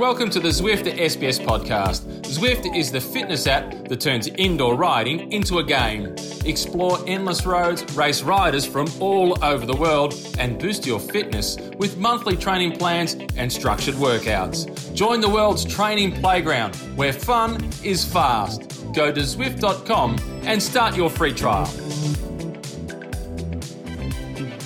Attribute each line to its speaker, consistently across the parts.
Speaker 1: Welcome to the Zwift SBS podcast. Zwift is the fitness app that turns indoor riding into a game. Explore endless roads, race riders from all over the world, and boost your fitness with monthly training plans and structured workouts. Join the world's training playground where fun is fast. Go to Zwift.com and start your free trial.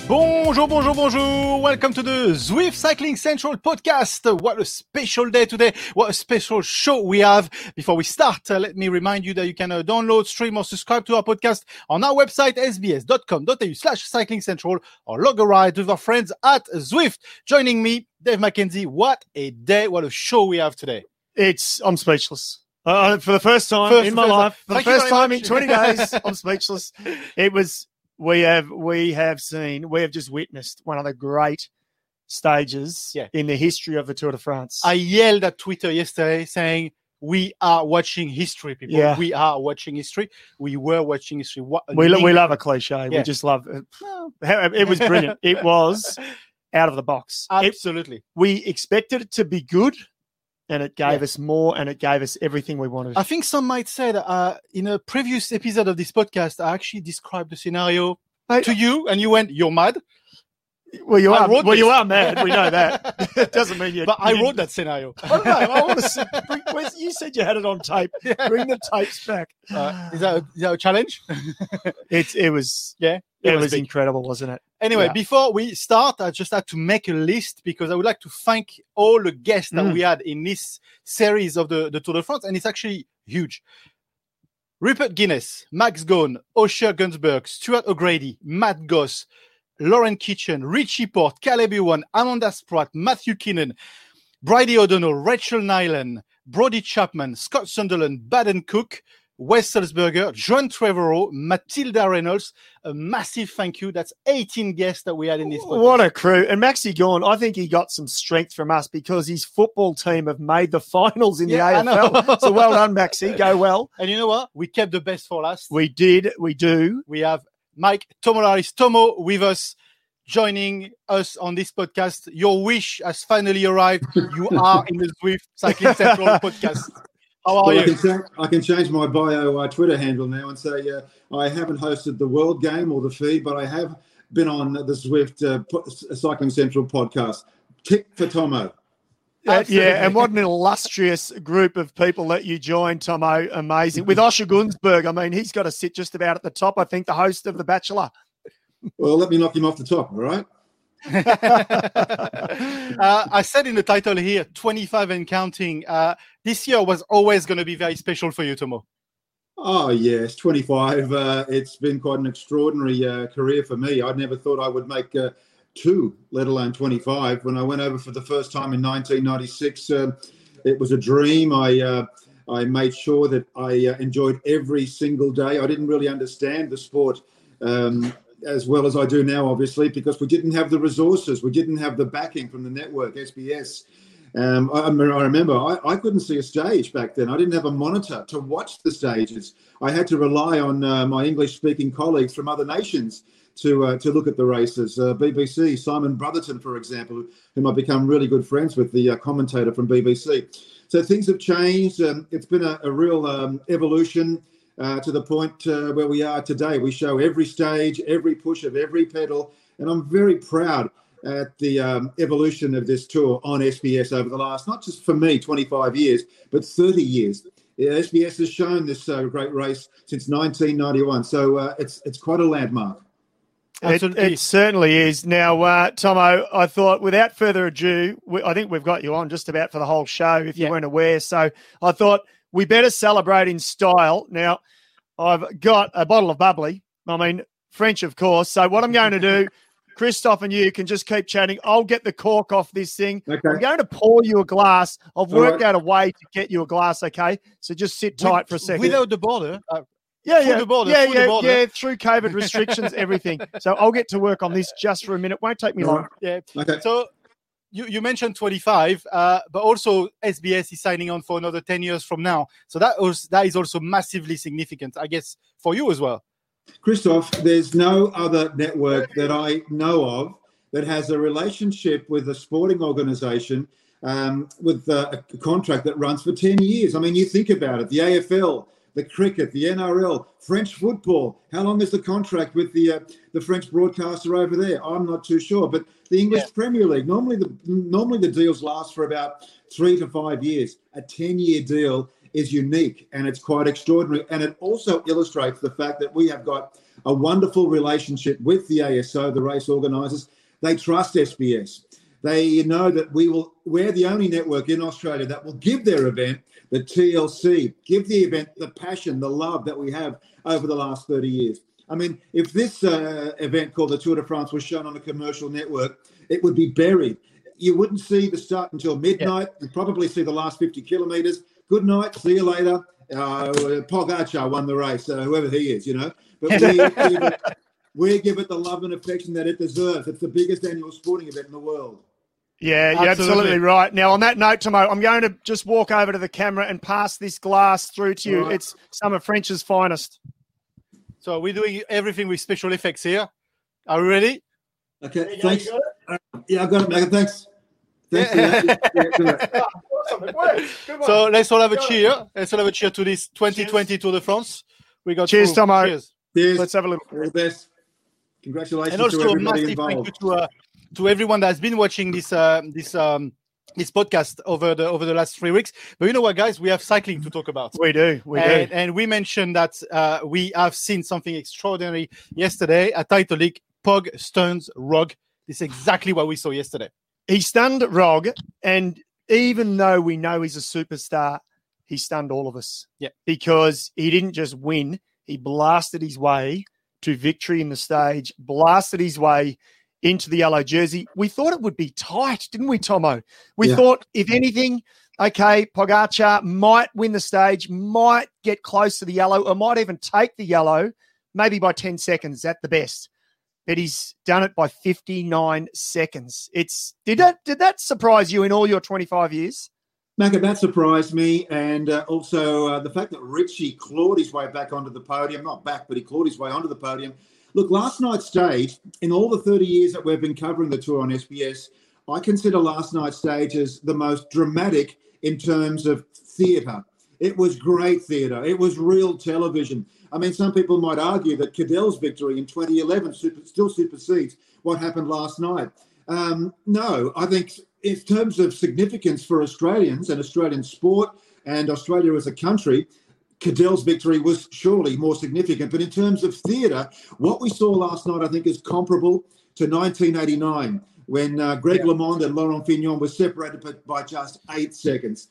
Speaker 2: Bonjour, bonjour, bonjour. Welcome to the Zwift Cycling Central podcast. What a special day today. What a special show we have. Before we start, uh, let me remind you that you can uh, download, stream or subscribe to our podcast on our website, sbs.com.au slash cycling central or log a ride with our friends at Zwift. Joining me, Dave McKenzie. What a day. What a show we have today.
Speaker 3: It's, I'm speechless. Uh, for the first time
Speaker 2: First-
Speaker 3: in my life, for the first time
Speaker 2: much.
Speaker 3: in 20 days, I'm speechless. It was, we have, we have seen, we have just witnessed one of the great stages
Speaker 2: Yeah.
Speaker 3: in the history of the Tour de France.
Speaker 2: I yelled at Twitter yesterday saying, we are watching history, people.
Speaker 3: Yeah.
Speaker 2: We are watching history. We were watching history. What
Speaker 3: we, lo- we love a cliche.
Speaker 2: Yeah.
Speaker 3: We just love uh, it. It was brilliant. It was out of the box. It,
Speaker 2: Absolutely.
Speaker 3: we expected it to be good and it gave
Speaker 2: Yeah.
Speaker 3: us more and it gave us everything we wanted.
Speaker 2: I think some might say that uh, in a previous episode of this podcast, I actually described the scenario
Speaker 3: I-
Speaker 2: to you, and you went, "You're mad."
Speaker 3: Well, you are, well, you are mad. We know that. it doesn't mean you.
Speaker 2: But I wrote that scenario.
Speaker 3: I don't know. I want to see. Bring, you said you had it on tape. Bring the tapes back.
Speaker 2: Uh, is that a, is that a challenge?
Speaker 3: It's it was
Speaker 2: Yeah,
Speaker 3: it,
Speaker 2: it was
Speaker 3: was, incredible, wasn't it?
Speaker 2: Anyway,
Speaker 3: Yeah.
Speaker 2: before we start, I just had to make a list because I would like to thank all the guests that
Speaker 3: Mm.
Speaker 2: we had in this series of the, the Tour de France, and it's actually huge. Rupert Guinness, Max Gone, Osher Gunsberg, Stuart O'Grady, Matt Goss, Lauren Kitchen, Richie Porte, Caleb Ewan, Amanda Spratt, Matthew Keenan, Bridie O'Donnell, Rachel Neylan, Brodie Chapman, Scott Sunderland, Baden Cook, Wes Sulzberger, John Trevorrow, Matilda Raynolds. A massive thank you. That's 18 guests that we had in this podcast.
Speaker 3: What a crew! And Maxi Gorn, I think he got some strength from us because his football team have made the finals in
Speaker 2: Yeah,
Speaker 3: the. AFL. so well done, Maxi. Go well.
Speaker 2: and you know what? We kept the best for last.
Speaker 3: We did. We do.
Speaker 2: we have Mike Tomalaris Tomo with us, joining us on this podcast. Your wish has finally arrived. You are in the Zwift Cycling Central podcast. How are
Speaker 4: Well, I
Speaker 2: you?
Speaker 4: can, cha- I can change my bio uh, Twitter handle now and say uh, I haven't hosted the World Game or the feed, but I have been on the Zwift uh, Cycling Central podcast. Tick for Tomo.
Speaker 3: Uh,
Speaker 2: Absolutely.
Speaker 3: yeah, and what an illustrious group of people that you joined, Tomo. Amazing. With Osher Gunsberg, I mean, he's got to sit just about at the top. I think the host of The Bachelor.
Speaker 4: Well, let me knock him off the top, all right?
Speaker 2: uh, I said in the title here, 25 and counting. Uh, this year was always going to be very special for you, Tomo.
Speaker 4: Oh, yes, 25. Uh, it's been quite an extraordinary uh, career for me. I never thought I would make uh, two, let alone 25. When I went over for the first time in 1996, uh, it was a dream. I uh, I made sure that I uh, enjoyed every single day. I didn't really understand the sport um, as well as I do now, obviously, because we didn't have the resources. We didn't have the backing from the network, SBS. Um, I, I remember I, I couldn't see a stage back then. I didn't have a monitor to watch the stages. I had to rely on uh, my English-speaking colleagues from other nations to uh, to look at the races. Uh, BBC, Simon Brotherton, for example, whom I've become really good friends with, the uh, commentator from BBC. So things have changed. Um, it's been a, a real um, evolution uh, to the point uh, where we are today. We show every stage, every push of every pedal, and I'm very proud at the um, evolution of this tour on SBS over the last, not just for me, 25 years, but 30 years. Yeah, SBS has shown this uh, great race since 1991, so uh, it's it's quite a landmark.
Speaker 3: It, it certainly is. Now, uh, Tomo, I thought without further ado, we, I think we've got you on just about for the whole show if
Speaker 2: Yeah.
Speaker 3: you weren't aware. So I thought we better celebrate in style. Now, I've got a bottle of bubbly. I mean, French, of course. So what I'm going to do, Christoph and you can just keep chatting. I'll get the cork off this thing. I'm going to pour you a glass. I've worked
Speaker 4: right.
Speaker 3: out a way to get you a glass, okay? So just sit tight for a second.
Speaker 2: Without the border. Uh,
Speaker 3: Yeah, yeah,
Speaker 2: the border,
Speaker 3: yeah, yeah,
Speaker 2: border.
Speaker 3: yeah. Through COVID restrictions, everything. So I'll get to work on this just for a minute. Won't take me long.
Speaker 2: yeah.
Speaker 4: Okay.
Speaker 2: So you, you mentioned 25, uh, but also SBS is signing on for another 10 years from now. So that was that is also massively significant, I guess, for you as well.
Speaker 4: Christoph, there's no other network that I know of that has a relationship with a sporting organisation um, with uh, a contract that runs for 10 years. I mean, you think about it the AFL, the cricket, the NRL, French football. How long is the contract with the uh, the French broadcaster over there? I'm not too sure. But the English yeah. Premier League normally the normally the deals last for about three to five years. A 10 year deal is unique and it's quite extraordinary. And it also illustrates the fact that we have got a wonderful relationship with the ASO, the race organisers. They trust SBS. They know that we will. We're the only network in Australia that will give their event the TLC, give the event the passion, the love that we have over the last 30 years. I mean, if this uh, event called the Tour de France was shown on a commercial network, it would be buried. You wouldn't see the start until midnight. Yeah. You'd probably see the last 50 kilometres. Good night. See you later. Uh, Pogacar won the race, uh, whoever he is, you know. But we, give it, we give it the love and affection that it deserves. It's the biggest annual sporting event in the world.
Speaker 3: Yeah, you're absolutely. absolutely right. Now, on that note, Tomo, I'm going to just walk over to the camera and pass this glass through to you. Right. It's some of French's finest.
Speaker 2: So we're doing everything with special effects here. Are we ready?
Speaker 4: Okay, thanks. Uh, yeah, I've got it, Megan. Thanks. Thanks yeah,
Speaker 2: so let's all have a cheer. Let's all have a cheer to this 2020 cheers. Tour de France.
Speaker 3: We got cheers, Tomo. Cheers.
Speaker 4: cheers.
Speaker 3: Let's have a little.
Speaker 4: All the best. Congratulations and also to everybody a massive involved. Thank you to, uh,
Speaker 2: to everyone that has been watching this uh, this um, this podcast over the over the last three weeks. But you know what, guys, we have cycling to talk about.
Speaker 3: We do, we
Speaker 2: and,
Speaker 3: do,
Speaker 2: and we mentioned that uh, we have seen something extraordinary yesterday at Title League. Pog stuns Rog. This is exactly what we saw yesterday.
Speaker 3: He stunned Rog, and even though we know he's a superstar, he stunned all of us.
Speaker 2: Yeah,
Speaker 3: because he didn't just win; he blasted his way to victory in the stage, blasted his way into the yellow jersey. We thought it would be tight, didn't we, Tomo? We yeah. thought, if anything, okay, Pogacar might win the stage, might get close to the yellow, or might even take the yellow, maybe by 10 seconds at the best. But he's done it by 59 seconds. It's did that did that surprise you in all your 25 years?
Speaker 4: Macca, that surprised me, and uh, also uh, the fact that Richie clawed his way back onto the podium—not back, but he clawed his way onto the podium Look, last night's stage, in all the 30 years that we've been covering the tour on SBS, I consider last night's stage as the most dramatic in terms of theatre. It was great theatre. It was real television. I mean, some people might argue that Cadel's victory in 2011 super, still supersedes what happened last night. Um, no, I think in terms of significance for Australians and Australian sport and Australia as a country, Cadel's victory was surely more significant. But in terms of theatre, what we saw last night, I think, is comparable to 1989 when uh, Greg yeah. LeMond and Laurent Fignon were separated by just eight seconds.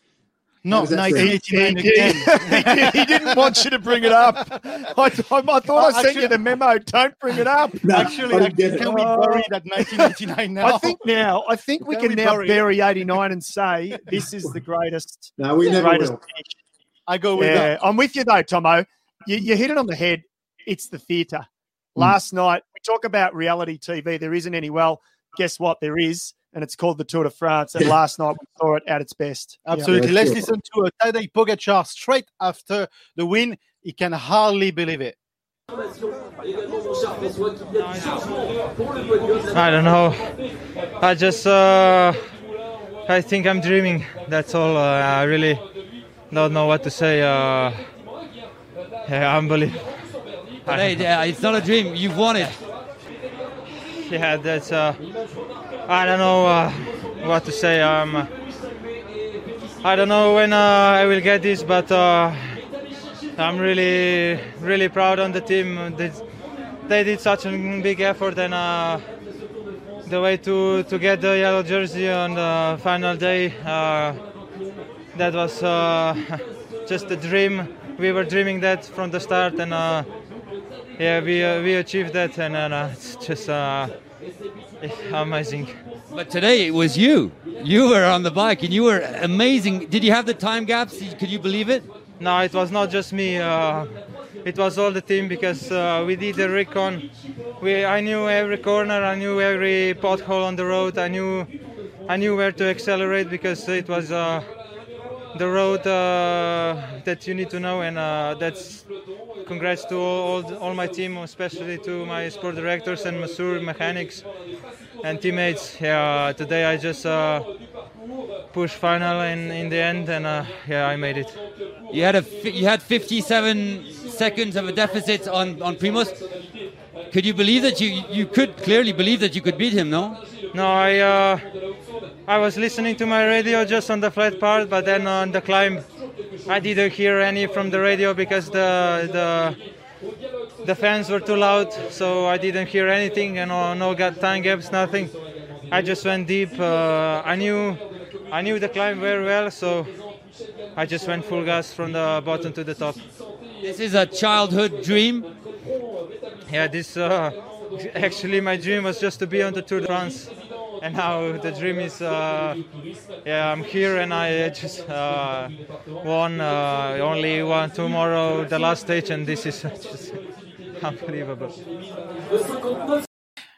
Speaker 2: Not 1989 again.
Speaker 3: he, didn't want you to bring it up. I, I, I thought I sent actually, you the memo. Don't bring it up.
Speaker 2: No, actually, actually can we bury that 1989 now?
Speaker 3: I think now. I think we can, can we now bury, bury 89 and say this is the greatest.
Speaker 4: No, we never will. Finish.
Speaker 2: I go with
Speaker 3: yeah, that. I'm with you though, Tomo. You, you hit it on the head. It's the theatre. Mm. Last night, we talk about reality TV. There isn't any. Well, guess what? There is, and it's called the Tour de France. And last night, we saw it at its best.
Speaker 2: Absolutely. Yeah. Let's listen to uh, Tadej Pogacar straight after the win. He can hardly believe it.
Speaker 5: I don't know. I just, uh, I think I'm dreaming. That's all. Uh, I really don't know what to say. Uh, yeah, unbelievable.
Speaker 6: Hey, it's not a dream. You've won it.
Speaker 5: Yeah, that's. Uh, I don't know uh, what to say. Um, I don't know when uh, I will get this, but uh, I'm really, really proud on the team. They, they did such a big effort, and uh, the way to to get the yellow jersey on the final day uh, that was uh, just a dream. We were dreaming that from the start, and uh, yeah, we uh, we achieved that, and uh, it's just uh, amazing.
Speaker 6: But today it was you. You were on the bike, and you were amazing. Did you have the time gaps? Could you believe it?
Speaker 5: No, it was not just me. Uh, it was all the team because we did the recon. We, I knew every corner. I knew every pothole on the road. I knew, I knew where to accelerate because it was the road uh, that you need to know, and uh, that's congrats to all, all, all, my team, especially to my sport directors and Masur mechanics and teammates. Yeah, today I just uh, push final in, in the end, and uh, yeah, I made it.
Speaker 6: You had a you had 57 seconds of a deficit on on Primoz. Could you believe that you you could clearly believe that you could beat him? No.
Speaker 5: No, I uh, I was listening to my radio just on the flat part, but then on the climb, I didn't hear any from the radio because the the the fans were too loud, so I didn't hear anything. And no, no got time gaps, nothing. I just went deep. Uh, I knew I knew the climb very well, so I just went full gas from the bottom to the top.
Speaker 6: This is a childhood dream.
Speaker 5: Yeah, this uh, actually my dream was just to be on the Tour de France, and now the dream is uh, yeah I'm here and I just uh, won uh, only one tomorrow the last stage, and this is just unbelievable.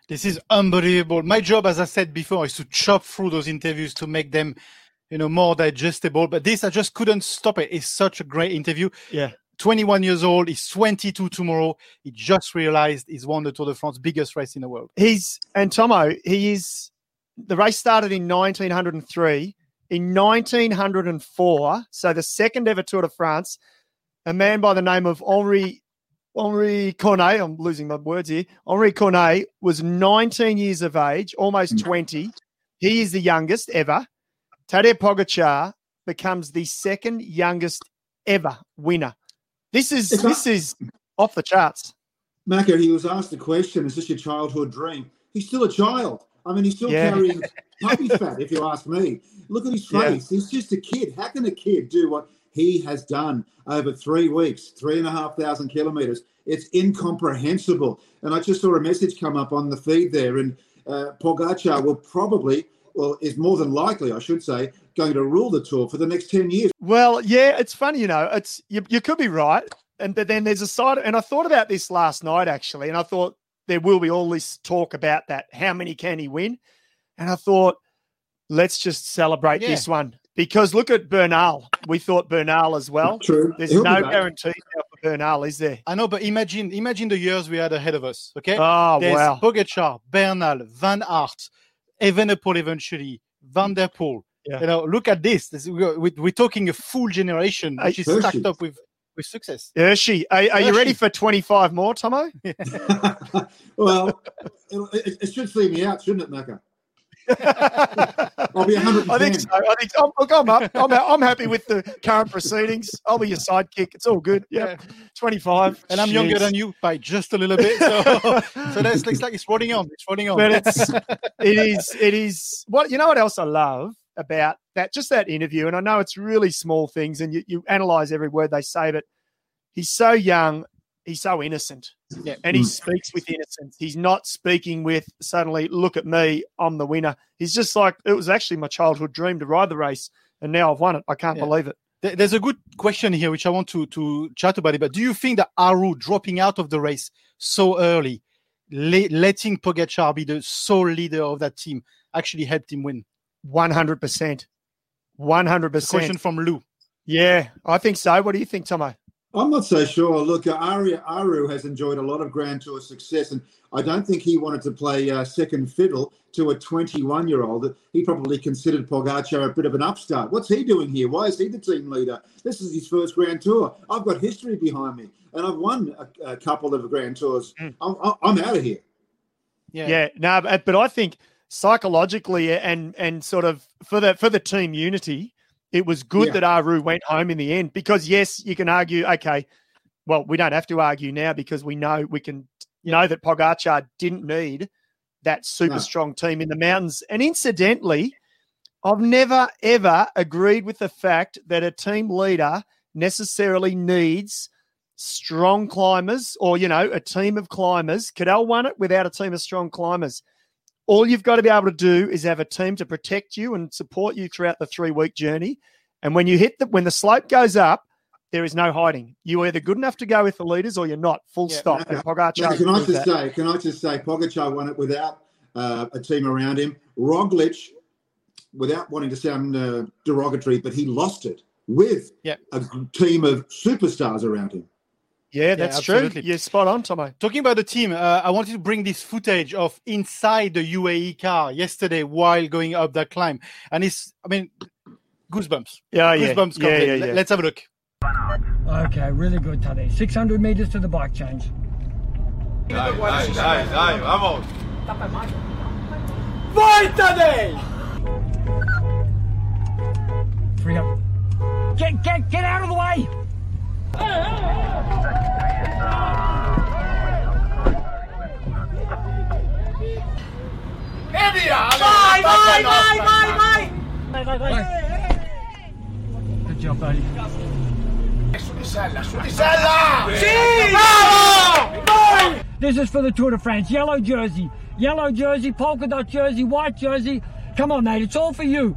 Speaker 2: This is unbelievable. My job, as I said before, is to chop through those interviews to make them, you know, more digestible. But this, I just couldn't stop it. It's such a great interview.
Speaker 3: Yeah.
Speaker 2: 21 years old. He's 22 tomorrow. He just realized he's won the Tour de France, biggest race in the world.
Speaker 3: He's and Tomo. He is. The race started in 1903. In 1904, so the second ever Tour de France, a man by the name of Henri Henri Cornet. I'm losing my words here. Henri Cornet was 19 years of age, almost mm. 20. He is the youngest ever. Tadej Pogacar becomes the second youngest ever winner. This is
Speaker 4: It's not-
Speaker 3: this is off the charts.
Speaker 4: Macca, he was asked the question, is this your childhood dream? He's still a child. I mean, he's still
Speaker 3: Yeah.
Speaker 4: carrying puppy fat, if you ask me. Look at his
Speaker 3: Yeah.
Speaker 4: face. He's just a kid. How can a kid do what he has done over three weeks, three and a half thousand kilometers? It's incomprehensible. And I just saw a message come up on the feed there, and uh, Pogacar will probably, well, is more than likely, I should say, going to rule the tour for the next 10 years.
Speaker 3: Well, yeah, it's funny, you know. It's you, you could be right, and but then there's a side. And I thought about this last night actually, and I thought there will be all this talk about that. How many can he win? And I thought, let's just celebrate
Speaker 2: Yeah.
Speaker 3: this one because look at Bernal. We thought Bernal as well.
Speaker 4: True.
Speaker 3: There's
Speaker 4: He'll
Speaker 3: no guarantee now for Bernal, is there?
Speaker 2: I know, but imagine, imagine the years we had ahead of us. Okay.
Speaker 3: Oh
Speaker 2: There's
Speaker 3: wow!
Speaker 2: Pogacar, Bernal, Van Aert, Evenepoel eventually, Van der Poel.
Speaker 3: Yeah.
Speaker 2: You know, look at this. this we're, we- we're talking a full generation which is stacked up with, with success.
Speaker 3: Hershey, are, are you ready for 25 more, Tomo?
Speaker 4: well, it, it, it should see me out, shouldn't it, Macca? I'll be 110.
Speaker 3: I think so. I think so. Look, I'm up. I'm, I'm happy with the current proceedings. I'll be your sidekick. It's all good. Yeah, 25.
Speaker 2: And I'm younger than you by just a little bit. So, so that's looks like it's rolling on. It's rolling on.
Speaker 3: but it's it is it is what you know what else I love about that just that interview and I know it's really small things and you, you analyze every word they say but he's so young he's so innocent
Speaker 2: Yeah.
Speaker 3: and he
Speaker 4: Mm.
Speaker 3: speaks with innocence he's not speaking with suddenly look at me I'm the winner he's just like it was actually my childhood dream to ride the race and now I've won it I can't
Speaker 2: Yeah.
Speaker 3: believe it
Speaker 2: There's a good question here, which I want to, to chat about it. But do you think that Aru dropping out of the race so early, le- letting Pogacar be the sole leader of that team, actually helped him win?
Speaker 3: 100% 100%
Speaker 2: Question from Lou.
Speaker 3: yeah I think so what do you think Tomo
Speaker 4: I'm not so sure. Look, uh, Ari, Aru has enjoyed a lot of Grand Tour success, and I don't think he wanted to play uh, second fiddle to a 21 year old. He probably considered Pogacar a bit of an upstart. What's he doing here? Why is he the team leader? This is his first Grand Tour. I've got history behind me, and I've won a, a couple of Grand Tours.
Speaker 3: Mm.
Speaker 4: I'm, I'm out of here.
Speaker 2: Yeah.
Speaker 3: Yeah, no, but, but I think psychologically and and sort of for the for the team unity, it was good
Speaker 4: Yeah.
Speaker 3: that Aru went home in the end because yes, you can argue. Okay, well, we don't have to argue now because we know we can know that Pogacar didn't need that super
Speaker 4: No.
Speaker 3: strong team in the mountains. And incidentally, I've never ever agreed with the fact that a team leader necessarily needs strong climbers or you know a team of climbers. Cadel won it without a team of strong climbers. All you've got to be able to do is have a team to protect you and support you throughout the three week journey. And when you hit the when the slope goes up, there is no hiding. You're either good enough to go with the leaders or you're not. Full
Speaker 2: Yeah.
Speaker 3: stop. And
Speaker 4: Now,
Speaker 3: Pogacar
Speaker 4: can I just
Speaker 3: that.
Speaker 4: say? Can I just say? Pogacar won it without uh, a team around him. Roglic, without wanting to sound uh, derogatory, but he lost it with
Speaker 2: Yeah.
Speaker 4: a team of superstars around him.
Speaker 3: Yeah, that's true.
Speaker 2: absolutely.
Speaker 3: You're spot on, Tomo.
Speaker 2: Talking about the team, uh, I wanted to bring this footage of inside the UAE car yesterday while going up that climb. And it's, I mean, goosebumps.
Speaker 3: Yeah, yeah.
Speaker 2: Goosebumps.
Speaker 3: Yeah,
Speaker 2: complete.
Speaker 3: yeah,
Speaker 2: Let-
Speaker 3: yeah.
Speaker 2: Let's have a look.
Speaker 7: Okay, really good, Tadej. 600 meters to the bike change. Three up. Get, get, get out of the way! Good job, buddy. This is for the Tour de France. Yellow jersey. Yellow jersey, polka dot jersey, white jersey. Come on, mate. It's all for you.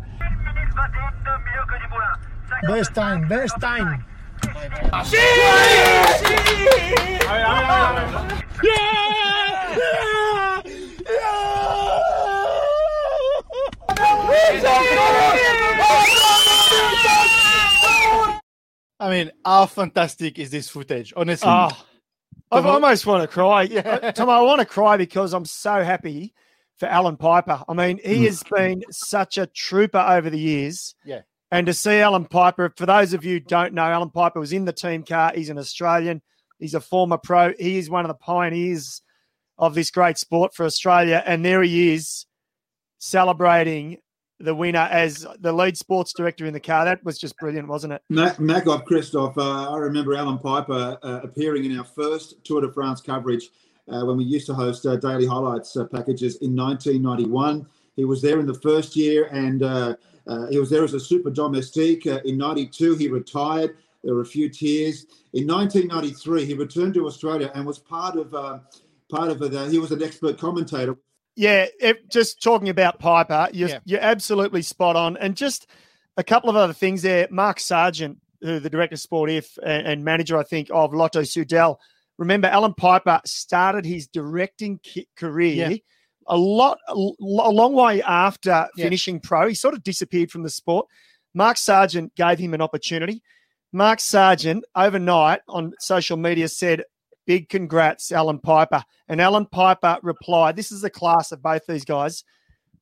Speaker 7: Best time, best time.
Speaker 2: I mean, how fantastic is this footage? Honestly,
Speaker 3: Oh, I
Speaker 2: Tomo?
Speaker 3: almost want to cry. Yeah. Tom, I want to cry because I'm so happy for Alan Piper. I mean, he hmm. has been such a trooper over the years.
Speaker 2: Yeah.
Speaker 3: And to see Alan Piper, for those of you don't know, Alan Piper was in the team car. He's an Australian. He's a former pro. He is one of the pioneers of this great sport for Australia. And there he is celebrating the winner as the lead sports director in the car. That was just brilliant, wasn't it?
Speaker 4: Mac, Makov Christoph, uh, I remember Alan Piper uh, appearing in our first Tour de France coverage uh, when we used to host uh, daily highlights uh, packages in 1991. He was there in the first year and uh, uh, he was there as a super domestique. Uh, in 92, he retired. There were a few tears. In 1993, he returned to Australia and was part of uh, part of the, he was an expert commentator
Speaker 3: Yeah, it, just talking about Piper, you're,
Speaker 2: Yeah.
Speaker 3: you're absolutely spot on. And just a couple of other things there. Marc Sergeant, who the director of Sport If and, and manager, I think, of Lotto Soudal. Remember, Alan Piper started his directing career
Speaker 2: Yeah.
Speaker 3: A lot, a, long way after
Speaker 2: Yeah.
Speaker 3: finishing pro. He sort of disappeared from the sport. Marc Sergeant gave him an opportunity. Marc Sergeant overnight on social media said, Big congrats, Alan Piper. And Alan Piper replied, This is the class of both these guys.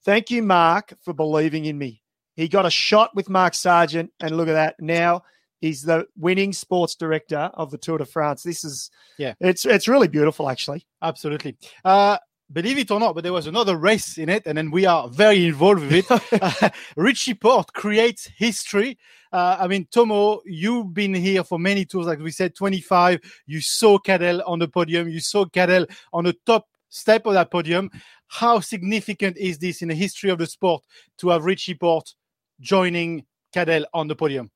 Speaker 3: Thank you, Mark, for believing in me. He got a shot with Marc Sergeant, and look at that. Now he's the winning sports director of the Tour de France. This is
Speaker 2: Yeah.
Speaker 3: it's it's really beautiful actually.
Speaker 2: Absolutely. Uh, believe it or not, but there was another race in it, and then we are very involved with it. Uh, Richie Porte creates history. Uh, I mean, Tomo, you've been here for many tours, like we said, 25. You saw Cadel on the podium. You saw Cadel on the top step of that podium. How significant is this in the history of the sport to have Richie Porte joining Cadel on the podium?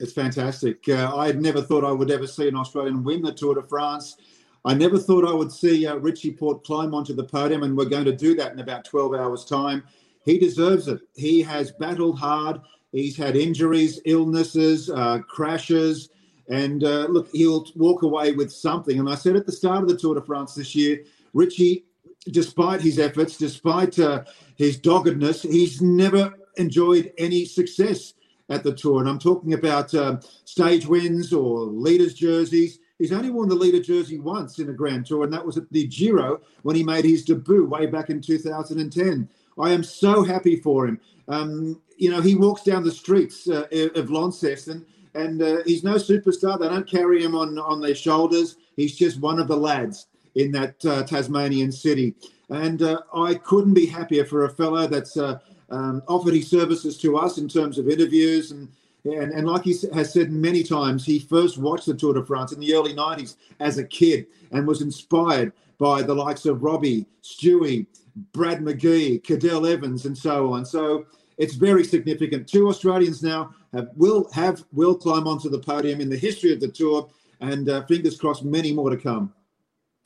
Speaker 4: It's fantastic. Uh, I had never thought I would ever see an Australian win the Tour de France. I never thought I would see uh, Richie Porte climb onto the podium, and we're going to do that in about 12 hours' time. He deserves it. He has battled hard. He's had injuries, illnesses, uh, crashes, and uh, look, he'll walk away with something. And I said at the start of the Tour de France this year, Richie, despite his efforts, despite uh, his doggedness, he's never enjoyed any success at the tour. And I'm talking about um, stage wins or leaders' jerseys. He's only worn the leader jersey once in a Grand Tour, and that was at the Giro when he made his debut way back in 2010. I am so happy for him. Um, you know, he walks down the streets uh, of Launceston, and uh, he's no superstar. They don't carry him on on their shoulders. He's just one of the lads in that uh, Tasmanian city. And uh, I couldn't be happier for a fellow that's uh, um, offered his services to us in terms of interviews and. And, and like he has said many times, he first watched the Tour de France in the early 90s as a kid and was inspired by the likes of Robbie, Stewie, Brad McGee, Cadel Evans, and so on. So it's very significant. Two Australians now have will have will climb onto the podium in the history of the tour, and uh, fingers crossed, many more to come.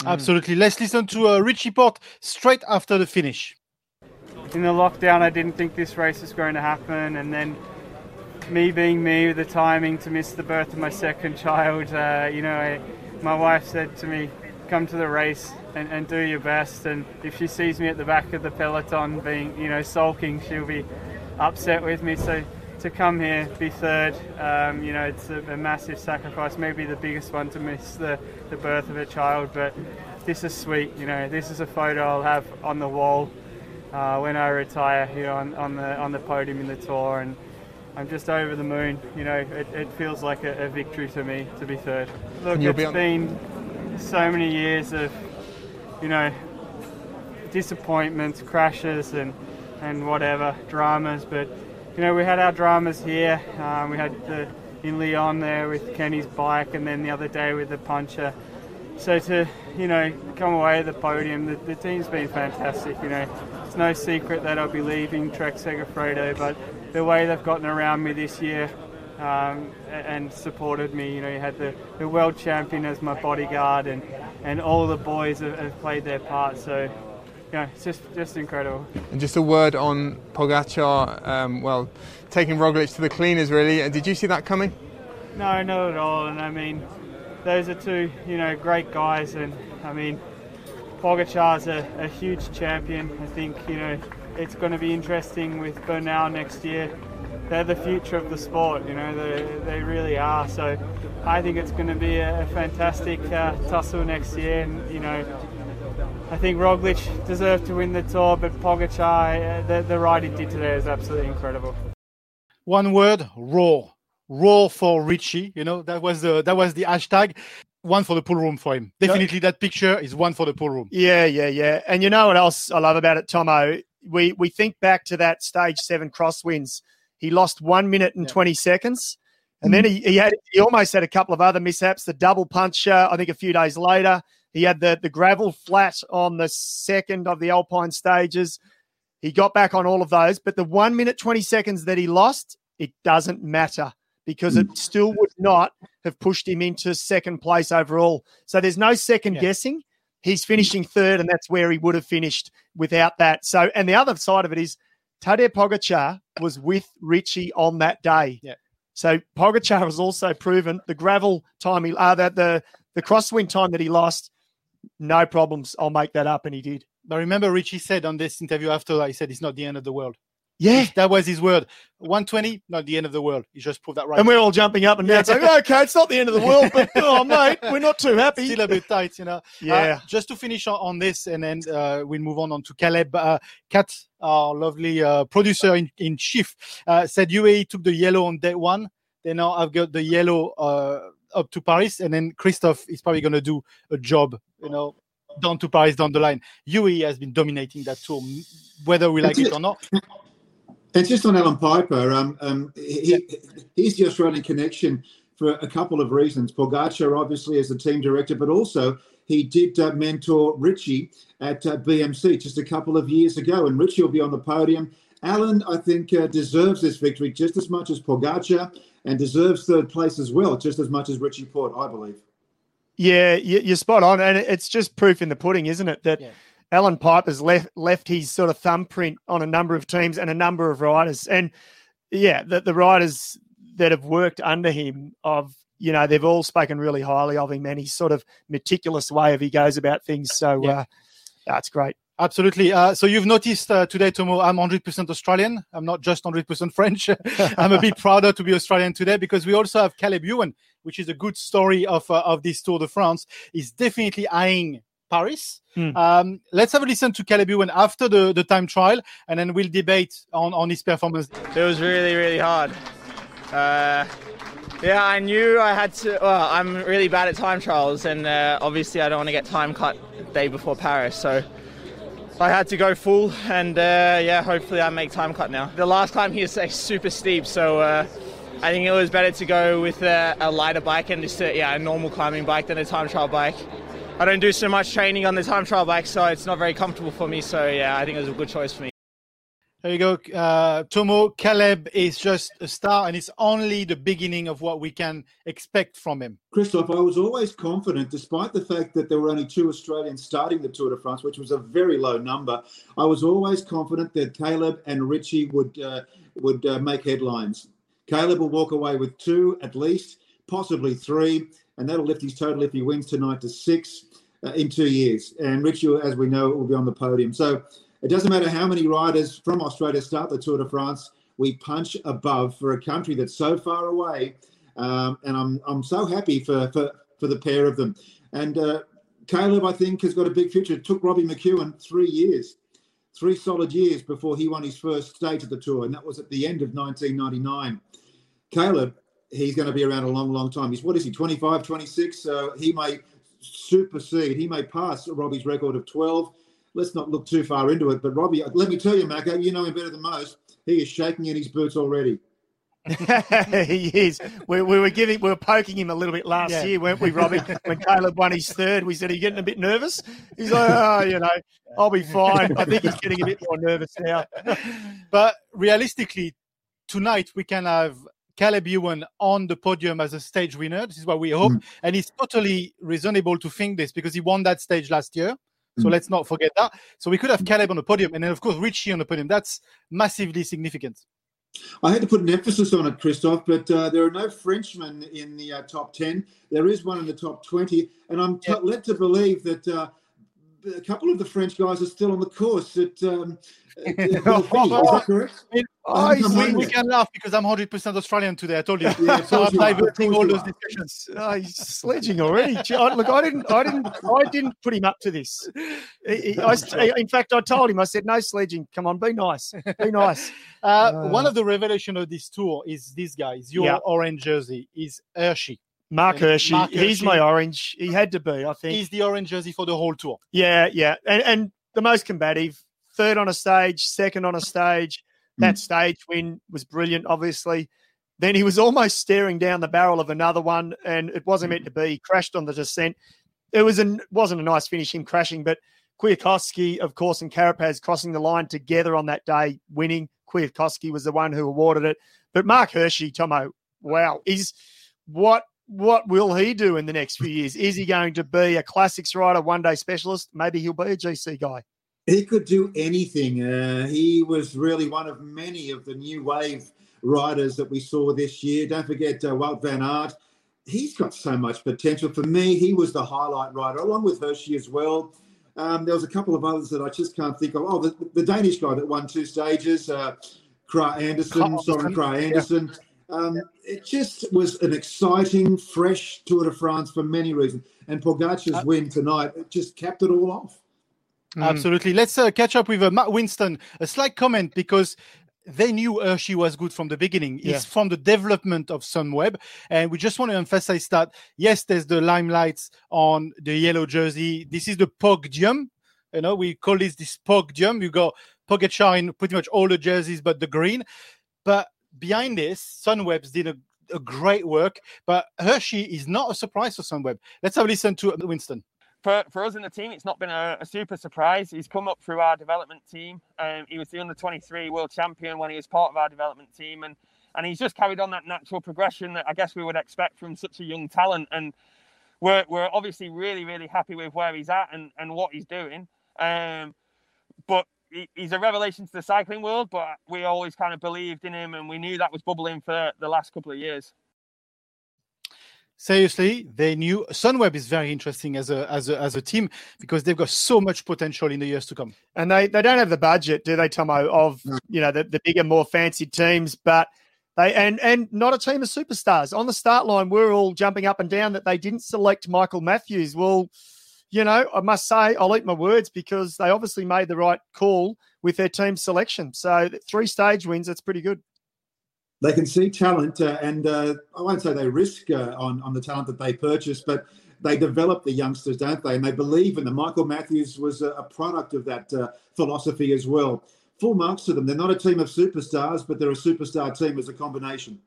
Speaker 2: Absolutely. Let's listen to uh, Richie Porte straight after the finish.
Speaker 8: in the lockdown, I didn't think this race was going to happen, and then me being me the timing to miss the birth of my second child, uh, you know, I, my wife said to me, "Come to the race and, and do your best." And if she sees me at the back of the peloton being, you know, sulking, she'll be upset with me. So to come here, be third, um, you know, it's a, a massive sacrifice, maybe the biggest one to miss the, the birth of a child, but this is sweet. You know, this is a photo I'll have on the wall uh, when I retire here on, on the on the podium in the tour, and I'm just over the moon. You know, it, it feels like a, a victory to me to be third. Look, it's
Speaker 9: be on-
Speaker 8: been so many years of, you know, disappointments, crashes, and and whatever dramas. But you know, we had our dramas here. Um, we had the in Leon there with Kenny's bike, and then the other day with the puncher. So to you know come away with the podium, the, the team's been fantastic. You know, it's no secret that I'll be leaving Trek Segafredo, but the way they've gotten around me this year um, and supported me. You know, you had the, the world champion as my bodyguard, and, and all the boys have, have played their part. So, you know, it's just just incredible.
Speaker 9: And just a word on Pogacar, um, well, taking Roglic to the cleaners, really. Uh, Did you see that coming?
Speaker 8: No, not at all. And I mean, those are two, you know, great guys. And I mean, Pogacar's a, a huge champion. I think, you know, it's going to be interesting with Bernal next year. They're the future of the sport, you know, they, they really are. So I think it's going to be a, a fantastic uh, tussle next year. And, you know, I think Roglic deserved to win the tour, but Pogacar, uh, the, the ride he did today is absolutely incredible.
Speaker 2: One word: raw. Raw for Richie. You know that was the that was the hashtag. One for the pool room for him. Definitely, that picture is one for the pool room.
Speaker 3: Yeah, yeah, yeah. And you know what else I love about it, Tomo? We we think back to that stage seven crosswinds. He lost one minute and twenty seconds, and then he, he had he almost had a couple of other mishaps. The double puncher, I think, a few days later. He had the the gravel flat on the second of the Alpine stages. He got back on all of those, but the one minute twenty seconds that he lost, it doesn't matter because it still would not have pushed him into second place overall. So there's no second guessing he's finishing third, and that's where he would have finished without that. So, and the other side of it is Tadej Pogacar was with Richie on that day.
Speaker 2: Yeah.
Speaker 3: So Pogacar has also proven the gravel time he, uh, the, the the crosswind time that he lost, no problems. I'll make that up, and he did.
Speaker 2: But remember, Richie said on this interview after that, he said it's not the end of the world.
Speaker 3: Yeah.
Speaker 2: That was his word. 120, not the end of the world. He just proved that right.
Speaker 3: And we're all jumping up and down, saying, "Okay, it's not the end of the world, but oh, mate, we're not too happy."
Speaker 2: Still a bit tight, you know.
Speaker 3: Yeah.
Speaker 2: Uh, just to finish on, on this, and then uh, we'll move on, on to Caleb. Uh, Kat, our lovely uh, producer in, in chief, uh, said UAE took the yellow on day one. They now have got the yellow uh, up to Paris, and then Christophe is probably going to do a job, you know, down to Paris down the line. UAE has been dominating that tour, whether we like
Speaker 4: it.
Speaker 2: or not.
Speaker 4: It's just on Alan Piper. Um, um, he, he's the Australian connection for a couple of reasons. Pogacar, obviously, as the team director, but also he did uh, mentor Richie at uh, BMC just a couple of years ago, and Richie will be on the podium. Alan, I think, uh, deserves this victory just as much as Pogacar, and deserves third place as well, just as much as Richie Porte, I believe.
Speaker 3: Yeah, you- you're spot on, and it's just proof in the pudding, isn't it? That Alan Piper's left left his sort of thumbprint on a number of teams and a number of riders, and yeah, the, the riders that have worked under him, of you know, they've all spoken really highly of him and his sort of meticulous way of he goes about things. So uh, that's great.
Speaker 2: Absolutely. Uh, so you've noticed uh, today, Tomo, I'm 100% Australian. I'm not just 100% French. I'm a bit prouder to be Australian today because we also have Caleb Ewan, which is a good story of uh, of this Tour de France. He's definitely eyeing Paris.
Speaker 3: Hmm.
Speaker 2: Um, let's have a listen to Caleb Ewan after the, the time trial, and then we'll debate on, on his performance.
Speaker 10: It was really, really hard. Uh, yeah, I knew I had to. Well, I'm really bad at time trials, and uh, obviously I don't want to get time cut the day before Paris, so I had to go full. And uh, yeah, hopefully I make time cut now. The last time he was like, super steep, so uh, I think it was better to go with a, a lighter bike and just a, yeah, a normal climbing bike than a time trial bike. I don't do so much training on the time trial bike, so it's not very comfortable for me. So yeah, I think it was a good choice for me.
Speaker 2: There you go. Uh, Tomo, Caleb is just a star, and it's only the beginning of what we can expect from him.
Speaker 4: Christoph, I was always confident, despite the fact that there were only two Australians starting the Tour de France, which was a very low number. I was always confident that Caleb and Richie would uh, would uh, make headlines. Caleb will walk away with two at least, possibly three, and that'll lift his total if he wins tonight to six uh, in two years. And Richie, as we know, will be on the podium. So it doesn't matter how many riders from Australia start the Tour de France. We punch above for a country that's so far away, um, and I'm I'm so happy for for, for the pair of them. And uh, Caleb, I think, has got a big future. It took Robbie McEwen three years three solid years before he won his first stage of the tour, and that was at the end of 1999. Caleb, he's going to be around a long, long time. He's what is he, 25, 26? So he may supersede, he may pass Robbie's record of 12. Let's not look too far into it, but Robbie, let me tell you, Macca, you know him better than most. He is shaking in his boots already.
Speaker 3: he is. We, we, were giving, we were poking him a little bit last
Speaker 2: Yeah.
Speaker 3: year, weren't we, Robbie? when Caleb won his third, we said, "Are you getting a bit nervous?" He's like, "Oh, you know, I'll be fine." I think he's getting a bit more nervous now.
Speaker 2: But realistically, tonight we can have Caleb Ewan on the podium as a stage winner. This is what we hope.
Speaker 4: Mm.
Speaker 2: And it's totally reasonable to think this because he won that stage last year. So
Speaker 4: Mm.
Speaker 2: let's not forget that. So we could have Caleb on the podium and then, of course, Richie on the podium. That's massively significant.
Speaker 4: I had to put an emphasis on it, Christophe, but uh, there are no Frenchmen in the uh, top 10. There is one in the top 20. And I'm t- led to believe that uh, a couple of the French guys are still on the course at. Um, at- at Belfast. is that correct?
Speaker 2: I
Speaker 4: Oh,
Speaker 2: we, we can laugh because I'm 100% Australian today. I told you.
Speaker 4: Yeah,
Speaker 2: so I'm
Speaker 4: you are, of
Speaker 2: diverting all those discussions.
Speaker 3: Oh, he's sledging already. Look, I didn't, I didn't, I didn't put him up to this. He- I, in fact, I told him, I said, "No sledging. Come on, be nice, be nice."
Speaker 2: Uh,
Speaker 3: Uh,
Speaker 2: one of the revelation of this tour is this guy. Is your
Speaker 3: Yeah.
Speaker 2: orange jersey is
Speaker 3: Hirschi.
Speaker 2: Marc
Speaker 3: Hirschi,
Speaker 2: Mark
Speaker 3: he's my orange. He had to be, I think.
Speaker 2: He's the orange jersey for the whole tour.
Speaker 3: Yeah, yeah, and, and the most combative. Third on a stage, second on a stage. Hmm. That stage win was brilliant, obviously. Then he was almost staring down the barrel of another one, and it wasn't meant to hmm. be. He crashed on the descent. It was an wasn't a nice finish, him crashing, but Kwiatkowski, of course, and Carapaz crossing the line together on that day, winning. Kwiatkowski was the one who awarded it. But Marc Hirschi, Tomo, wow, is what what will he do in the next few years? Is he going to be a classics rider, one day specialist? Maybe he'll be a GC guy.
Speaker 4: He could do anything. Uh, he was really one of many of the new wave riders that we saw this year. Don't forget uh, Wout van Aert. He's got so much potential. For me, he was the highlight rider, along with Hirschi as well. Um, there was a couple of others that I just can't think of. Oh, the, the Danish guy that won two stages, uh, Anderson, Soren
Speaker 2: Andersen,
Speaker 4: Kra
Speaker 2: yeah.
Speaker 4: Anderson. Um, it just was an exciting, fresh Tour de France for many reasons. And Pogacar's
Speaker 2: Uh,
Speaker 4: win tonight it just capped it all off.
Speaker 2: Absolutely. Let's uh, catch up with uh, Matt Winston. A slight comment because they knew Hirschi was good from the beginning.
Speaker 3: Yeah.
Speaker 2: It's from the development of Sunweb. And we just want to emphasize that, yes, there's the limelights on the yellow jersey. This is the podium. You know, we call this this podium. You got Pogacar in pretty much all the jerseys but the green. But behind this, Sunweb's did a, a great work. But Hirschi is not a surprise for Sunweb. Let's have a listen to Winston.
Speaker 11: For, for us in the team, it's not been a, a super surprise. He's come up through our development team. Um, he was the under 23 world champion when he was part of our development team, and and he's just carried on that natural progression that I guess we would expect from such a young talent. And we're we're obviously really really happy with where he's at and and what he's doing. Um, but he, he's a revelation to the cycling world. But we always kind of believed in him, and we knew that was bubbling for the last couple of years.
Speaker 2: Seriously they knew sunweb is very interesting as a as a as a team because they've got so much potential in the years to come
Speaker 3: And they, they don't have the budget, do they, Tomo, of you know the, the bigger, more fancy teams, but they and and not a team of superstars. On the start line, we're all jumping up and down that they didn't select Michael Matthews. Well, you know, I must say I'll eat my words because they obviously made the right call with their team selection. So three stage wins, that's pretty good.
Speaker 4: They can see talent, uh, and uh, I won't say they risk uh, on on the talent that they purchase, but they develop the youngsters, don't they? And they believe in them. Michael Matthews was a, a product of that uh, philosophy as well. Full marks to them. They're not a team of superstars, but they're a superstar team as a combination.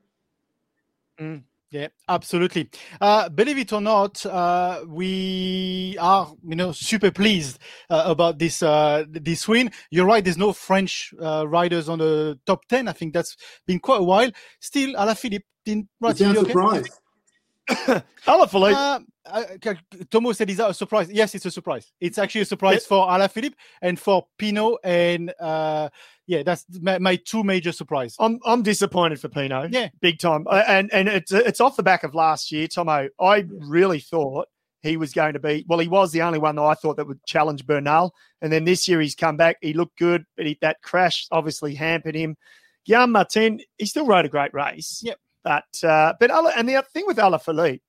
Speaker 2: Yeah absolutely uh believe it or not uh we are you know super pleased uh, about this uh this win you're right there's no french uh, riders on the top 10 i think that's been quite a while still alaphilippe didn't right
Speaker 4: sound
Speaker 2: okay?
Speaker 4: surprised.
Speaker 3: Alaphilippe,
Speaker 2: Uh, uh, Tomo said, "Is that a surprise?" Yes, it's a surprise. It's actually a surprise for Alaphilippe and for Pinot, and uh, yeah, that's my, my two major surprise.
Speaker 3: I'm I'm disappointed for Pinot.
Speaker 2: Yeah.
Speaker 3: big time. Uh, And and it's it's off the back of last year, Tomo. I really thought he was going to be. Well, he was the only one that I thought that would challenge Bernal. And then this year he's come back. He looked good, but he, that crash obviously hampered him. Guillaume Martin, he still rode a great race.
Speaker 2: Yep.
Speaker 3: But uh, but Ala, and the thing with Alaphilippe,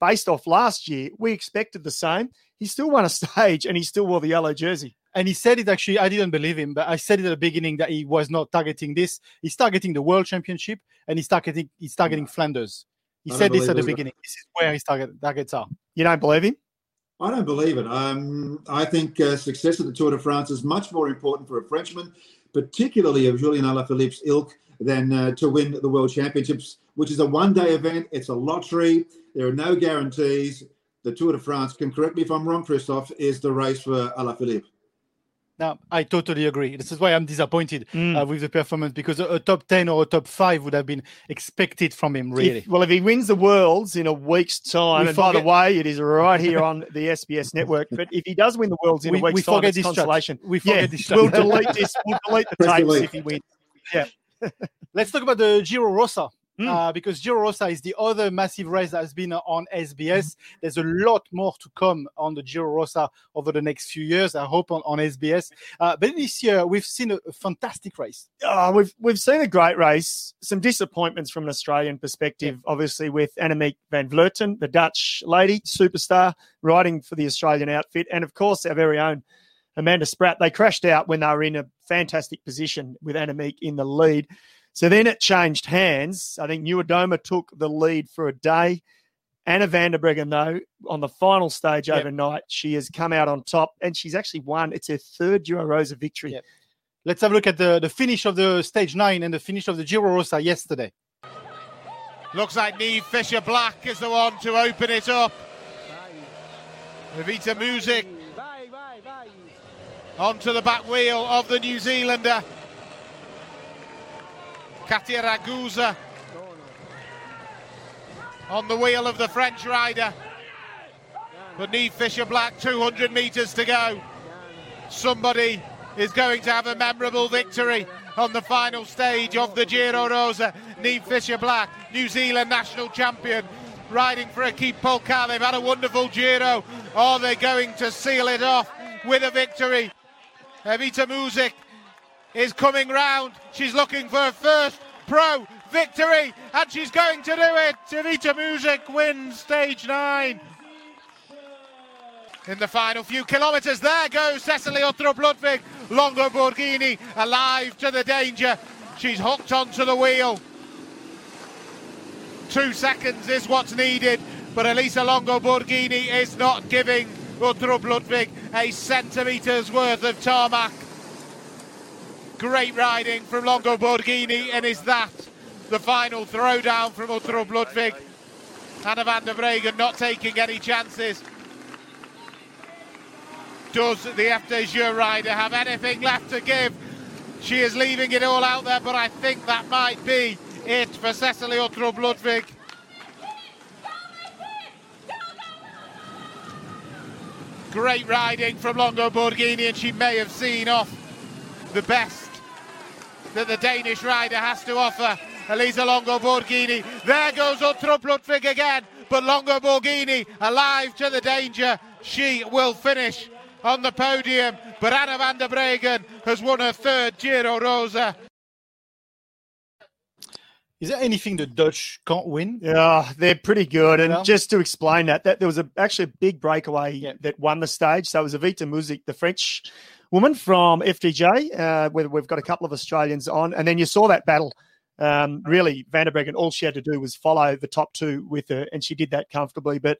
Speaker 3: based off last year, we expected the same. He still won a stage and he still wore the yellow jersey.
Speaker 2: And he said it actually, I didn't believe him, but I said it at the beginning that he was not targeting this. He's targeting the World Championship and he's targeting he's targeting Flanders. He
Speaker 4: I
Speaker 2: said this at
Speaker 4: believe
Speaker 2: the
Speaker 4: it.
Speaker 2: beginning. This is where his target, targets are.
Speaker 3: You don't believe him?
Speaker 4: I don't believe it. Um, I think uh, success at the Tour de France is much more important for a Frenchman, particularly of Julien Alaphilippe's ilk, than uh, to win the World Championships, which is a one-day event. It's a lottery. There are no guarantees. The Tour de France, can correct me if I'm wrong, Christophe, is the race for Alaphilippe.
Speaker 2: Now, I totally agree. This is why I'm disappointed
Speaker 3: Mm.
Speaker 2: uh, with the performance because a, a top 10 or a top 5 would have been expected from him, really.
Speaker 3: If- well, if he wins the Worlds in a week's time,
Speaker 2: We
Speaker 3: and by the way, it is right here on the SBS network. But if he does win the Worlds in
Speaker 2: We-
Speaker 3: a week's time,
Speaker 2: we
Speaker 3: time,
Speaker 2: forget
Speaker 3: it's
Speaker 2: this chat.
Speaker 3: consolation.
Speaker 2: We forget
Speaker 3: yeah,
Speaker 2: this chat.
Speaker 3: We'll delete this. We'll delete the
Speaker 4: Press
Speaker 3: tapes if he wins. Yeah.
Speaker 2: Let's talk about the Giro Rosa.
Speaker 3: Hmm.
Speaker 2: Uh, because Giro Rosa is the other massive race that has been on SBS. There's a lot more to come on the Giro Rosa over the next few years, I hope, on, on SBS. Uh, but this year, we've seen a, a fantastic race.
Speaker 3: Oh, we've we've seen a great race. Some disappointments from an Australian perspective, obviously with Annemiek van Vleuten, the Dutch lady superstar, riding for the Australian outfit, and of course our very own Amanda Spratt. They crashed out when they were in a fantastic position with Annemiek in the lead. So then it changed hands. I think Niewiadoma took the lead for a day. Anna van der Breggen, though, on the final stage
Speaker 2: Yep.
Speaker 3: overnight, she has come out on top and she's actually won. It's her third Giro Rosa victory.
Speaker 2: Yep. Let's have a look at the, the finish of the stage nine and the finish of the Giro Rosa yesterday.
Speaker 12: Looks like Niamh Fisher Black is the one to open it up. Évita Muzic onto the back wheel of the New Zealander. Katia Ragusa on the wheel of the French rider. But Fisher Black, 200 metres to go. Somebody is going to have a memorable victory on the final stage of the Giro Rosa. Niamh Fisher Black, New Zealand national champion, riding for Équipe Paule Ka. They've had a wonderful Giro. Are they going to seal it off with a victory? Évita Muzic is coming round. She's looking for her first pro victory, and she's going to do it. Évita Muzic wins stage nine. In the final few kilometres, there goes Cecilie Uttrup Ludwig. Longo Borghini alive to the danger. She's hooked onto the wheel. Two seconds is what's needed, but Elisa Longo Borghini is not giving Uttrup Ludwig a centimetre's worth of tarmac. Great riding from Longo Borghini, and is that the final throwdown from Uttrup Ludwig? Anna van der Breggen not taking any chances. Does the FDJ rider have anything left to give? She is leaving it all out there, but I think that might be it for Cecilie Uttrup Ludwig. Great riding from Longo Borghini, and she may have seen off the best that the Danish rider has to offer. Elisa Longo Borghini. There goes Uttrup Ludwig again, but Longo Borghini alive to the danger. She will finish on the podium, but Anna van der Breggen has won her third Giro Rosa.
Speaker 2: Is there anything the Dutch can't win?
Speaker 3: Yeah, they're pretty good. And
Speaker 2: Yeah.
Speaker 3: just to explain that, that there was a, actually a big breakaway that won the stage. So it was Évita Muzic, the French woman from FDJ, uh, where we've got a couple of Australians on. And then you saw that battle. Um, really, Van der all she had to do was follow the top two with her, and she did that comfortably. But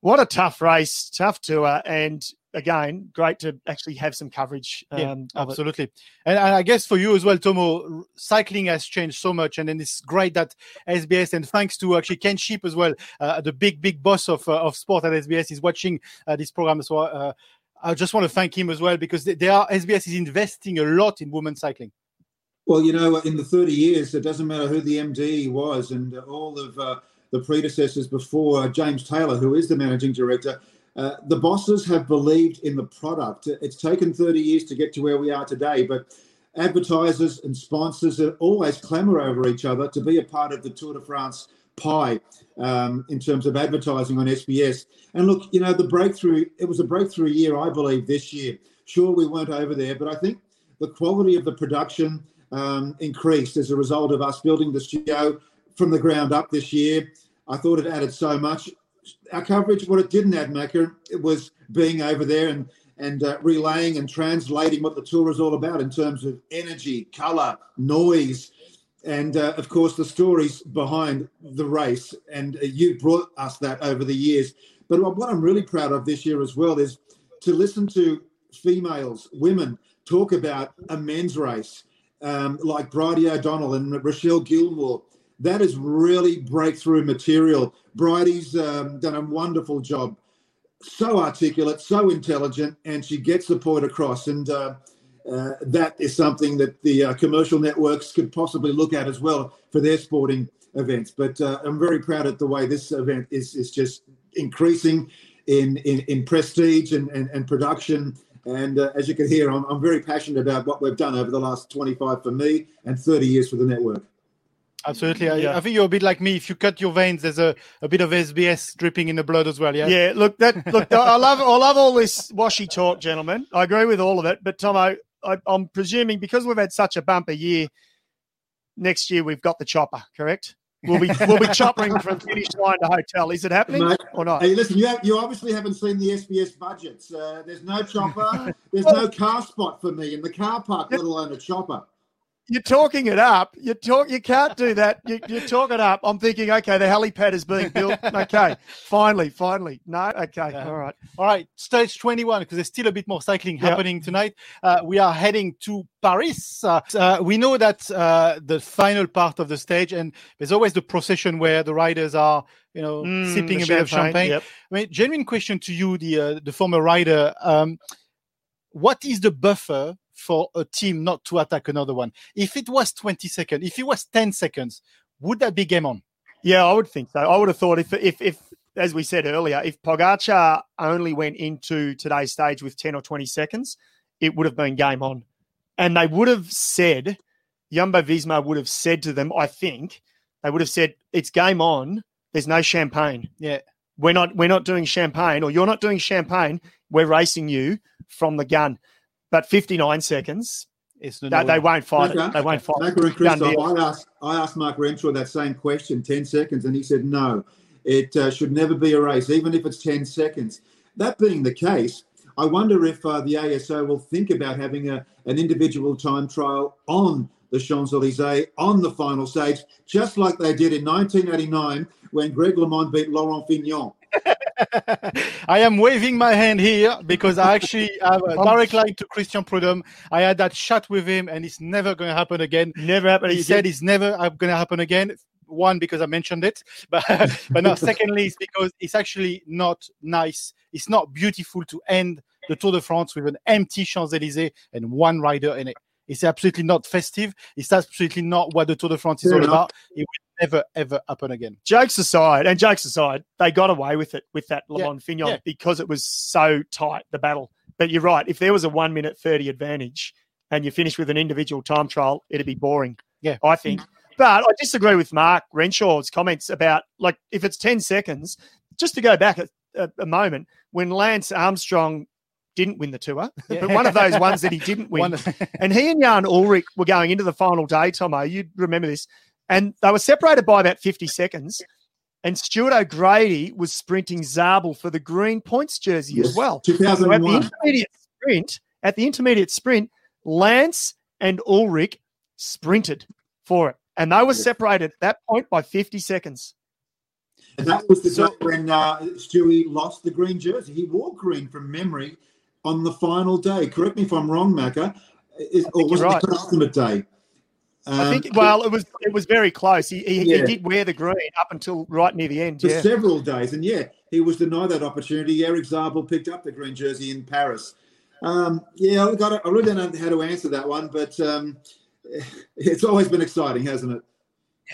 Speaker 3: what a tough race, tough tour. And again, great to actually have some coverage.
Speaker 2: Yeah,
Speaker 3: Um, it.
Speaker 2: absolutely. And, and I guess for you as well, Tomo, cycling has changed so much. And then it's great that SBS, and thanks to actually Ken Shipp as well, uh, the big, big boss of, uh, of sport at SBS, is watching uh, this program. So uh, I just want to thank him as well because they, are SBS is investing a lot in women's cycling.
Speaker 4: Well, you know, in the 30 years, it doesn't matter who the MD was, and all of uh, the predecessors before uh, James Taylor, who is the managing director, uh, the bosses have believed in the product. It's taken 30 years to get to where we are today, but advertisers and sponsors always clamour over each other to be a part of the Tour de France pie um, in terms of advertising on SBS. And look, you know, the breakthrough, it was a breakthrough year, I believe, this year. Sure, we weren't over there, but I think the quality of the production um, increased as a result of us building the studio from the ground up this year. I thought it added so much. Our coverage, what it didn't add, Macca, it was being over there and and uh, relaying and translating what the tour is all about in terms of energy, color, noise, and uh, of course the stories behind the race. And uh, you brought us that over the years. But what I'm really proud of this year as well is to listen to females, women talk about a men's race um, like Bridie O'Donnell and Rochelle Gilmore. That is really breakthrough material. Bridie's um, done a wonderful job. So articulate, so intelligent, and she gets the point across. And uh, uh, that is something that the uh, commercial networks could possibly look at as well for their sporting events. But uh, I'm very proud at the way this event is is just increasing in in, in prestige and, and, and production. And uh, as you can hear, I'm, I'm very passionate about what we've done over the last 25 for me and 30 years for the network.
Speaker 2: Absolutely. I, I, think you're a bit like me. If you cut your veins, there's a, a bit of SBS dripping in the blood as well. Yeah.
Speaker 3: Yeah. Look, that look. I love I love all this washy talk, gentlemen. I agree with all of it. But Tomo, I, I'm presuming because we've had such a bumper year, next year we've got the chopper. Correct? We'll be we'll be choppering from finish line to hotel. Is it happening Mate, or not?
Speaker 4: Hey, listen, you have, you obviously haven't seen the SBS budgets. Uh, there's no chopper. There's no car spot for me in the car park, let alone a chopper
Speaker 3: you're talking it up. You talk. You can't do that. You, you talk it up. I'm thinking, okay, the helipad is being built. Okay, finally, finally. No, okay, all right,
Speaker 2: all right. Stage 21 because there's still a bit more cycling happening tonight. Uh, we are heading to Paris. Uh, uh, we know that uh, the final part of the stage, and there's always the procession where the riders are, you know, mm, sipping a bit of champagne. Yep. I mean, genuine question to you, the uh, the former rider. Um, what is the buffer for a team not to attack another one. If it was 20 seconds, if it was 10 seconds, would that be game on?
Speaker 3: Yeah, I would think so. I would have thought if, if, if as we said earlier, if Pogacar only went into today's stage with 10 or 20 seconds, it would have been game on. And they would have said, Jumbo Visma would have said to them, I think, they would have said, it's game on. There's no champagne.
Speaker 2: Yeah.
Speaker 3: We're not we're not doing champagne, or you're not doing champagne. We're racing you from the gun. But 59 seconds, no they, they won't fight okay. it. They won't fight
Speaker 4: I asked, I asked Mark Renshaw that same question, 10 seconds, and he said no. It uh, should never be a race, even if it's 10 seconds. That being the case, I wonder if uh, the ASO will think about having a, an individual time trial on the Champs Elysees on the final stage, just like they did in 1989 when Greg LeMond beat Laurent Fignon.
Speaker 2: I am waving my hand here because I actually have a um, direct line to Christian Prudhomme. I had that chat with him, and it's never going to happen again.
Speaker 3: Never happened.
Speaker 2: He said it's never going to happen again. One because I mentioned it, but but no. secondly, it's because it's actually not nice. It's not beautiful to end the Tour de France with an empty Champs Elysees and one rider in it. It's absolutely not festive. It's absolutely not what the Tour de France is all about. It will never, ever happen again.
Speaker 3: Jokes aside, and jokes aside, they got away with it with that LeMond yeah. Fignon yeah. because it was so tight, the battle. But you're right. If there was a one minute 30 advantage and you finish with an individual time trial, it'd be boring.
Speaker 2: Yeah.
Speaker 3: I think. But I disagree with Mark Renshaw's comments about like if it's 10 seconds, just to go back a, a, a moment when Lance Armstrong didn't win the tour, yeah. but one of those ones that he didn't win. and he and Jan Ullrich were going into the final day, Tomo. You remember this. And they were separated by about 50 seconds. And Stuart O'Grady was sprinting Zabel for the green points jersey yes. as well.
Speaker 4: 2001. So
Speaker 3: at the intermediate sprint, at the intermediate sprint, Lance and Ullrich sprinted for it. And they were separated at that point by 50 seconds.
Speaker 4: And that was the so, when uh, Stewie lost the green jersey. He wore green from memory on the final day. Correct me if I'm wrong, Macca. or was it right. the penultimate day?
Speaker 3: Um, I think. Um, well, it was it was very close. He, he, yeah. he, did wear the green up until right near the end.
Speaker 4: For
Speaker 3: yeah.
Speaker 4: several days, and yeah, he was denied that opportunity. Erik Zabel picked up the green jersey in Paris. Um, yeah, I got. I really don't know how to answer that one, but um, it's always been exciting, hasn't it?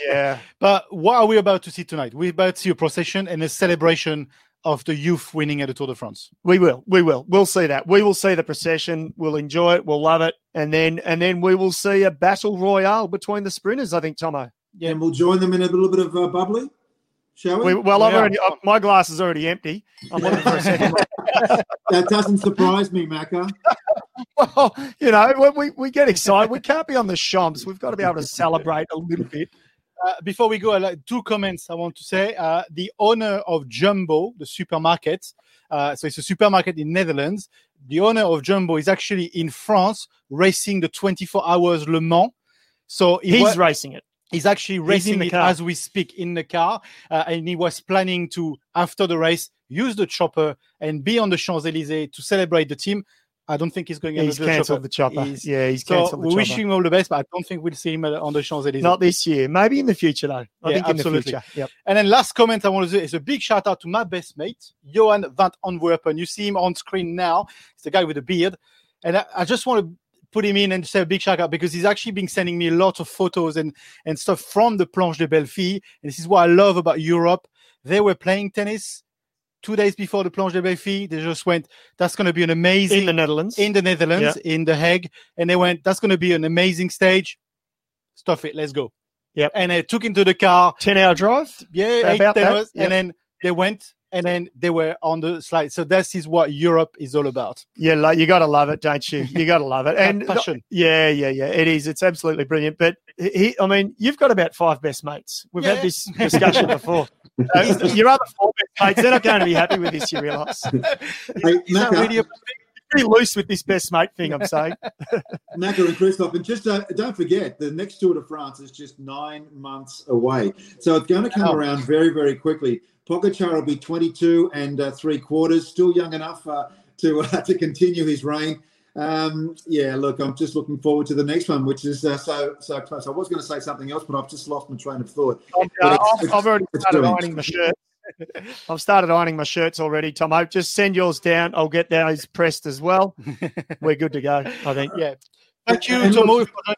Speaker 3: Yeah.
Speaker 2: But what are we about to see tonight? We're about to see a procession and a celebration of the youth winning at the Tour de France.
Speaker 3: We will. We will. We'll see that. We will see the procession. We'll enjoy it. We'll love it. And then and then we will see a battle royale between the sprinters, I think, Tomo.
Speaker 4: Yeah, and we'll join them in a little bit of uh, bubbly. Shall we?
Speaker 3: we well, yeah. I've already, uh, my glass is already empty. I'm looking for a second.
Speaker 4: that doesn't surprise me, Macca.
Speaker 3: well, you know, we, we get excited. We can't be on the Champs. We've got to be able to celebrate a little bit.
Speaker 2: Uh, before we go, I like two comments I want to say. Uh, the owner of Jumbo, the supermarket, uh, so it's a supermarket in Netherlands. The owner of Jumbo is actually in France racing the 24 hours Le Mans. So he
Speaker 3: He's racing it.
Speaker 2: He's actually
Speaker 3: He's
Speaker 2: racing
Speaker 3: the
Speaker 2: it
Speaker 3: car.
Speaker 2: as we speak in the car, uh, and he was planning to, after the race, use the chopper and be on the Champs Elysees to celebrate the team. I don't think he's going.
Speaker 3: He's
Speaker 2: under
Speaker 3: cancelled
Speaker 2: chopper.
Speaker 3: the chopper.
Speaker 2: He's-
Speaker 3: Yeah, he's
Speaker 2: so
Speaker 3: cancelled the
Speaker 2: we wish him all the best, but I don't think we'll see him on the Champs Elysees.
Speaker 3: Not this year. Maybe in the future, though. I
Speaker 2: Yeah,
Speaker 3: think in
Speaker 2: absolutely.
Speaker 3: the future. Yep.
Speaker 2: And then last comment I want to do is a big shout out to my best mate, Johan van Antwerpen. You see him on screen now. He's the guy with the beard. And I, I just want to put him in and say a big shout out because he's actually been sending me a lot of photos and, and stuff from the Planche de Belfi. And this is what I love about Europe. They were playing tennis two days before the Planche de Belfi. They just went, that's going to be an amazing.
Speaker 3: In the Netherlands.
Speaker 2: In the Netherlands, in The Hague. And they went, that's going to be an amazing stage. Stuff it. Let's go.
Speaker 3: Yep.
Speaker 2: And they took into the car.
Speaker 3: 10 hour drive?
Speaker 2: Yeah, eight,
Speaker 3: About
Speaker 2: 10
Speaker 3: that,
Speaker 2: hours.
Speaker 3: yep.
Speaker 2: And then they went and then they were on the slide. So this is what Europe is all about.
Speaker 3: Yeah, lo- you got to love it, don't you? You got to love it. And
Speaker 2: passion.
Speaker 3: yeah, yeah, yeah, it is. It's absolutely brilliant. But he, I mean, you've got about five best mates. We've
Speaker 2: Yeah.
Speaker 3: had this discussion before. Uh, your other four mates, they're not going to be happy with this. You realise?
Speaker 4: Hey,
Speaker 3: really pretty loose with this best mate thing. I'm saying.
Speaker 4: Macca and Christoph, and just uh, don't forget, the next Tour de France is just nine months away. So it's going to come
Speaker 2: Wow.
Speaker 4: around very, very quickly. Pogacar will be 22 and uh, three quarters, still young enough uh, to uh, to continue his reign. Um, yeah, look, I'm just looking forward to the next one, which is uh, so so close. I was going to say something else, but I've just lost my train of thought.
Speaker 3: I've, I've, already started ironing my shirt. I've started ironing my shirts already, Tom. Hope just send yours down. I'll get those pressed as well. We're good to go. I think.
Speaker 2: Yeah. Thank you,
Speaker 4: And
Speaker 2: Tomo.
Speaker 4: look-
Speaker 2: for. Uh,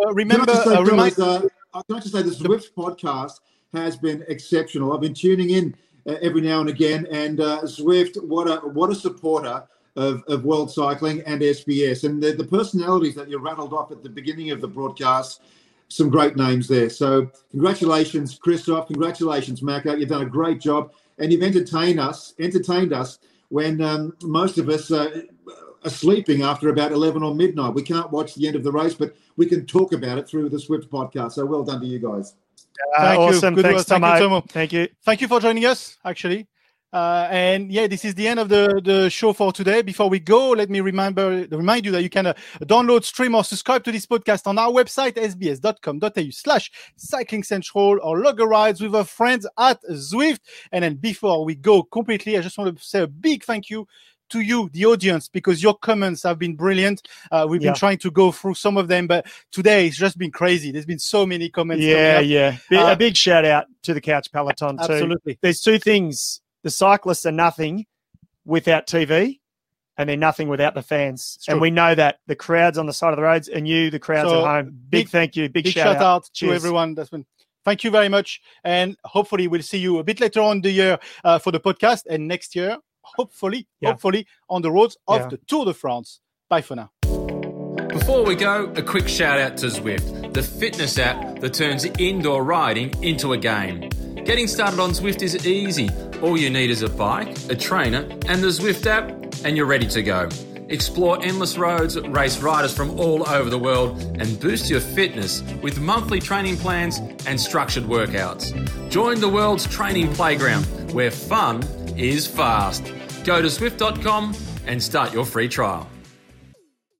Speaker 4: Can I
Speaker 2: remember,
Speaker 4: just say,
Speaker 2: uh, remind,
Speaker 4: fellas, uh, I'd like to say the Zwift podcast has been exceptional. I've been tuning in uh, every now and again, and uh, Zwift, what a what a supporter of, of world cycling and SBS, and the, the personalities that you rattled off at the beginning of the broadcast. Some great names there. So, congratulations, Christoph. Congratulations, Macca. You've done a great job, and you've entertained us. Entertained us when um, most of us uh, are sleeping after about 11 or midnight. We can't watch the end of the race, but we can talk about it through the Zwift podcast. So well done to you guys.
Speaker 2: Thank you.
Speaker 3: awesome.
Speaker 2: Good
Speaker 3: Thanks,
Speaker 2: work. Thank you,
Speaker 3: Tomo.
Speaker 2: Tomo.
Speaker 3: Thank you.
Speaker 2: Thank you for joining us, actually. Uh, and yeah, this is the end of the, the show for today. Before we go, let me remember remind you that you can uh, download, stream, or subscribe to this podcast on our website, sbs.com.au slash cycling central or log a rides with our friends at Zwift. And then before we go completely, I just want to say a big thank you to you, the audience, because your comments have been brilliant. Uh, we've
Speaker 3: Yeah.
Speaker 2: been trying to go through some of them, but today it's just been crazy. There's been so many comments.
Speaker 3: Yeah, yeah.
Speaker 2: Uh,
Speaker 3: a big shout out to the Couch Peloton too.
Speaker 2: Absolutely.
Speaker 3: There's two things: the cyclists are nothing without TV, and they're nothing without the fans. And we know that the crowds on the side of the roads, and you, the crowds
Speaker 2: So,
Speaker 3: at home. Big,
Speaker 2: big-
Speaker 3: thank you. Big,
Speaker 2: big
Speaker 3: shout,
Speaker 2: shout out to everyone that's been thank you very much and hopefully we'll see you a bit later on the year uh, for the podcast and next year hopefully
Speaker 3: Yeah.
Speaker 2: hopefully on the roads of
Speaker 3: Yeah.
Speaker 2: the tour de france bye for now
Speaker 1: Before we go, a quick shout out to Zwift, the fitness app that turns indoor riding into a game. Getting started on Zwift is easy. All you need is a bike, a trainer, and the Zwift app, and you're ready to go. Explore endless roads, race riders from all over the world, and boost your fitness with monthly training plans and structured workouts. Join the world's training playground where fun is fast. Go to Zwift.com and start your free trial.